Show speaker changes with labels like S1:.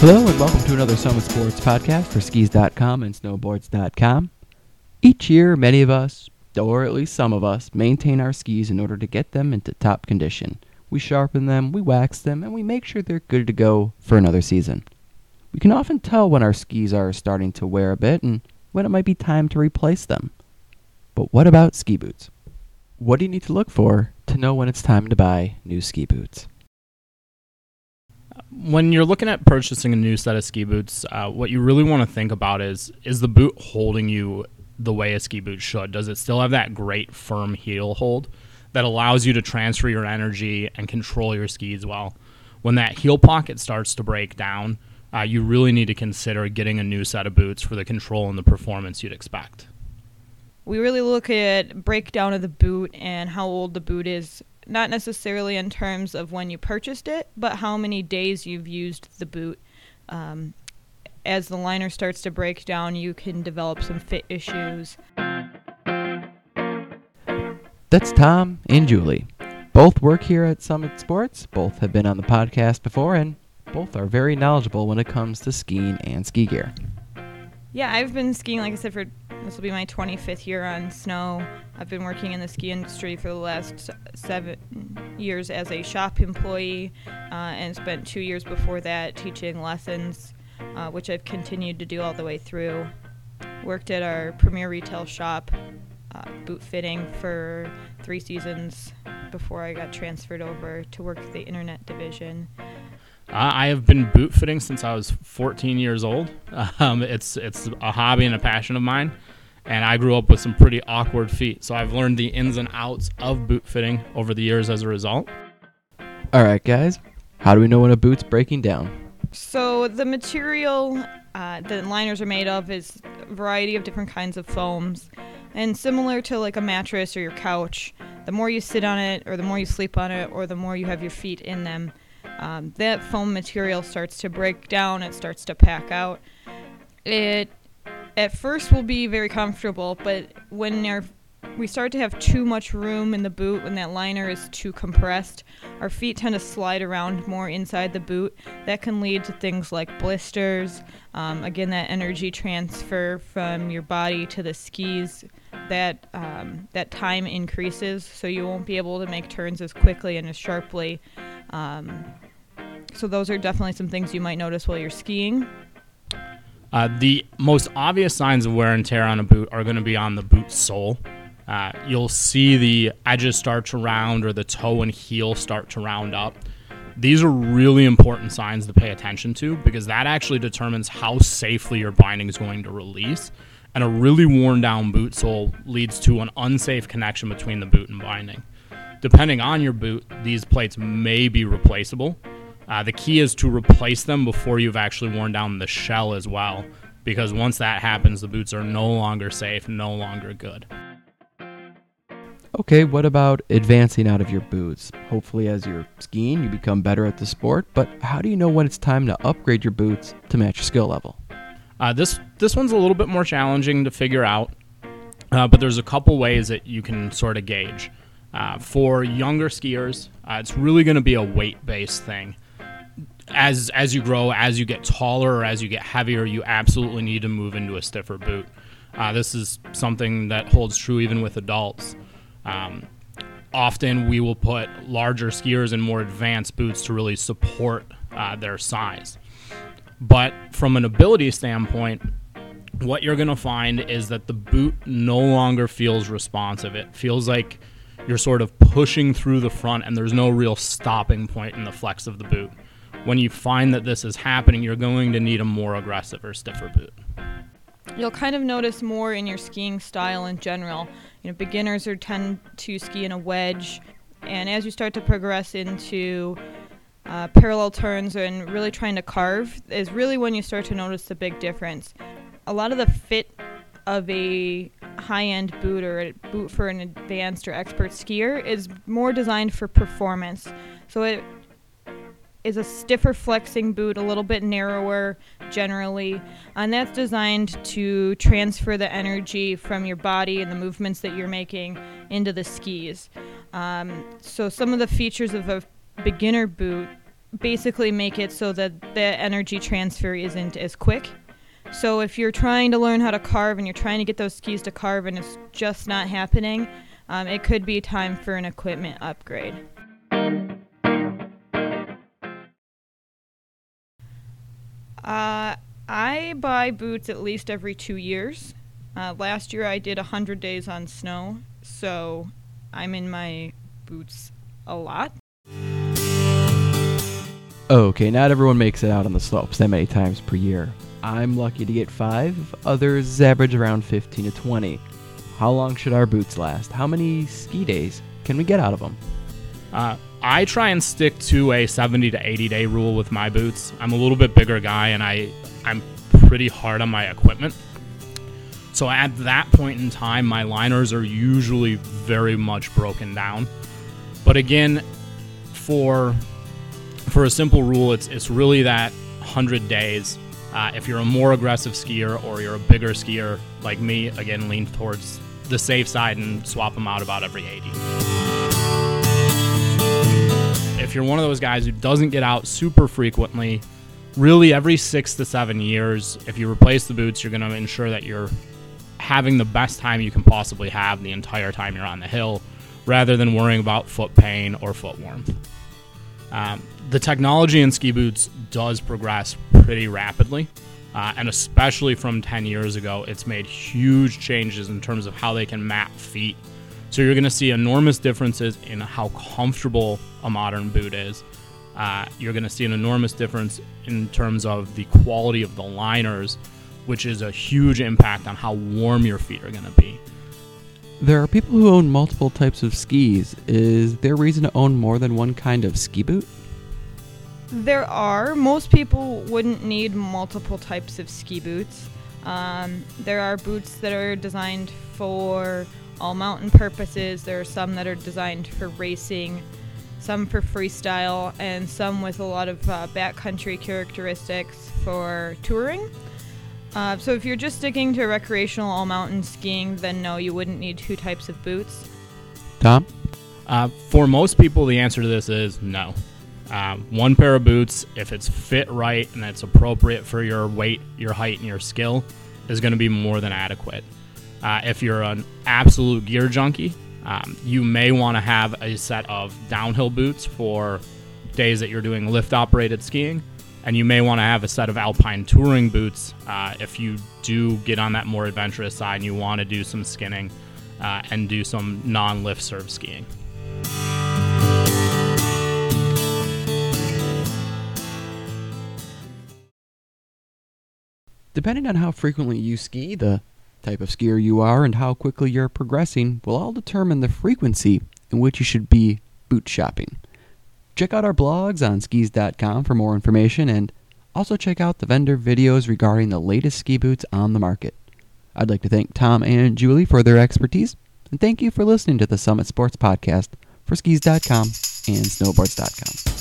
S1: Hello and welcome to another Summit Sports podcast for skis.com and snowboards.com. Each year, many of us, or at least some of us, maintain our skis in order to get them into top condition. We sharpen them, we wax them, and we make sure they're good to go for another season. We can often tell when our skis are starting to wear a bit and when it might be time to replace them. But what about ski boots? What do you need to look for to know when it's time to buy new ski boots?
S2: When you're looking at purchasing a new set of ski boots, uh, what you really want to think about is is the boot holding you the way a ski boot should? Does it still have that great firm heel hold that allows you to transfer your energy and control your skis well? When that heel pocket starts to break down, uh, you really need to consider getting a new set of boots for the control and the performance you'd expect.
S3: We really look at breakdown of the boot and how old the boot is not necessarily in terms of when you purchased it, but how many days you've used the boot. Um, as the liner starts to break down, you can develop some fit issues.
S1: That's Tom and Julie. Both work here at Summit Sports, both have been on the podcast before, and both are very knowledgeable when it comes to skiing and ski gear.
S3: Yeah, I've been skiing, like I said, for this will be my 25th year on snow. I've been working in the ski industry for the last seven years as a shop employee uh, and spent two years before that teaching lessons, uh, which I've continued to do all the way through. Worked at our premier retail shop, uh, boot fitting, for three seasons before I got transferred over to work the internet division.
S2: I have been boot fitting since I was 14 years old. Um, it's it's a hobby and a passion of mine, and I grew up with some pretty awkward feet. So I've learned the ins and outs of boot fitting over the years as a result.
S1: All right, guys, how do we know when a boot's breaking down?
S3: So the material uh, that liners are made of is a variety of different kinds of foams, and similar to like a mattress or your couch, the more you sit on it, or the more you sleep on it, or the more you have your feet in them um, that foam material starts to break down, it starts to pack out. It at first will be very comfortable, but when we start to have too much room in the boot, when that liner is too compressed, our feet tend to slide around more inside the boot. That can lead to things like blisters. Um, again, that energy transfer from your body to the skis, that um, that time increases, so you won't be able to make turns as quickly and as sharply. Um, so those are definitely some things you might notice while you're skiing.
S2: Uh, the most obvious signs of wear and tear on a boot are going to be on the boot sole. Uh, you'll see the edges start to round or the toe and heel start to round up. These are really important signs to pay attention to because that actually determines how safely your binding is going to release. And a really worn down boot sole leads to an unsafe connection between the boot and binding. Depending on your boot, these plates may be replaceable. Uh, the key is to replace them before you've actually worn down the shell as well, because once that happens, the boots are no longer safe, no longer good.
S1: Okay, what about advancing out of your boots? Hopefully, as you're skiing, you become better at the sport, but how do you know when it's time to upgrade your boots to match your skill level?
S2: Uh, this this one's a little bit more challenging to figure out, uh, but there's a couple ways that you can sort of gauge. Uh, for younger skiers, uh, it's really going to be a weight based thing. As as you grow, as you get taller, or as you get heavier, you absolutely need to move into a stiffer boot. Uh, this is something that holds true even with adults. Um, often, we will put larger skiers in more advanced boots to really support uh, their size. But from an ability standpoint, what you're going to find is that the boot no longer feels responsive. It feels like you're sort of pushing through the front and there's no real stopping point in the flex of the boot. When you find that this is happening, you're going to need a more aggressive or stiffer boot.
S3: You'll kind of notice more in your skiing style in general. You know, beginners are tend to ski in a wedge, and as you start to progress into uh, parallel turns and really trying to carve, is really when you start to notice the big difference. A lot of the fit of a high-end boot or a boot for an advanced or expert skier is more designed for performance. So it is a stiffer flexing boot, a little bit narrower generally, and that's designed to transfer the energy from your body and the movements that you're making into the skis. Um, so some of the features of a beginner boot basically make it so that the energy transfer isn't as quick. So if you're trying to learn how to carve and you're trying to get those skis to carve and it's just not happening, um, it could be time for an equipment upgrade. Uh, I buy boots at least every two years. Uh, last year I did 100 days on snow, so I'm in my boots a lot.
S1: Okay, not everyone makes it out on the slopes that many times per year. I'm lucky to get five, others average around 15 to 20. How long should our boots last? How many ski days can we get out of them?
S2: Uh, I try and stick to a 70 to 80 day rule with my boots. I'm a little bit bigger guy and I, I'm pretty hard on my equipment. So at that point in time, my liners are usually very much broken down. But again, for for a simple rule, it's it's really that 100 days. Uh, if you're a more aggressive skier or you're a bigger skier like me, again, lean towards the safe side and swap them out about every 80 if you're one of those guys who doesn't get out super frequently, really every six to seven years, if you replace the boots, you're going to ensure that you're having the best time you can possibly have the entire time you're on the hill, rather than worrying about foot pain or foot warmth. Um, the technology in ski boots does progress pretty rapidly, uh, and especially from 10 years ago, it's made huge changes in terms of how they can map feet so you're going to see enormous differences in how comfortable a modern boot is. Uh, you're going to see an enormous difference in terms of the quality of the liners, which is a huge impact on how warm your feet are going to be.
S1: There are people who own multiple types of skis. Is there reason to own more than one kind of ski boot?
S3: There are. Most people wouldn't need multiple types of ski boots. Um, there are boots that are designed for all mountain purposes. There are some that are designed for racing, some for freestyle, and some with a lot of uh, backcountry characteristics for touring. Uh, so if you're just sticking to recreational all mountain skiing, then no, you wouldn't need two types of boots.
S1: Tom?
S2: Uh, for most people, the answer to this is no. Uh, one pair of boots, if it's fit right and it's appropriate for your weight, your height, and your skill, is going to be more than adequate. Uh, if you're an absolute gear junkie, um, you may want to have a set of downhill boots for days that you're doing lift operated skiing. And you may want to have a set of alpine touring boots uh, if you do get on that more adventurous side and you want to do some skinning uh, and do some non lift serve skiing.
S1: Depending on how frequently you ski, the type of skier you are, and how quickly you're progressing will all determine the frequency in which you should be boot shopping. Check out our blogs on skis.com for more information and also check out the vendor videos regarding the latest ski boots on the market. I'd like to thank Tom and Julie for their expertise, and thank you for listening to the Summit Sports Podcast for skis.com and snowboards.com.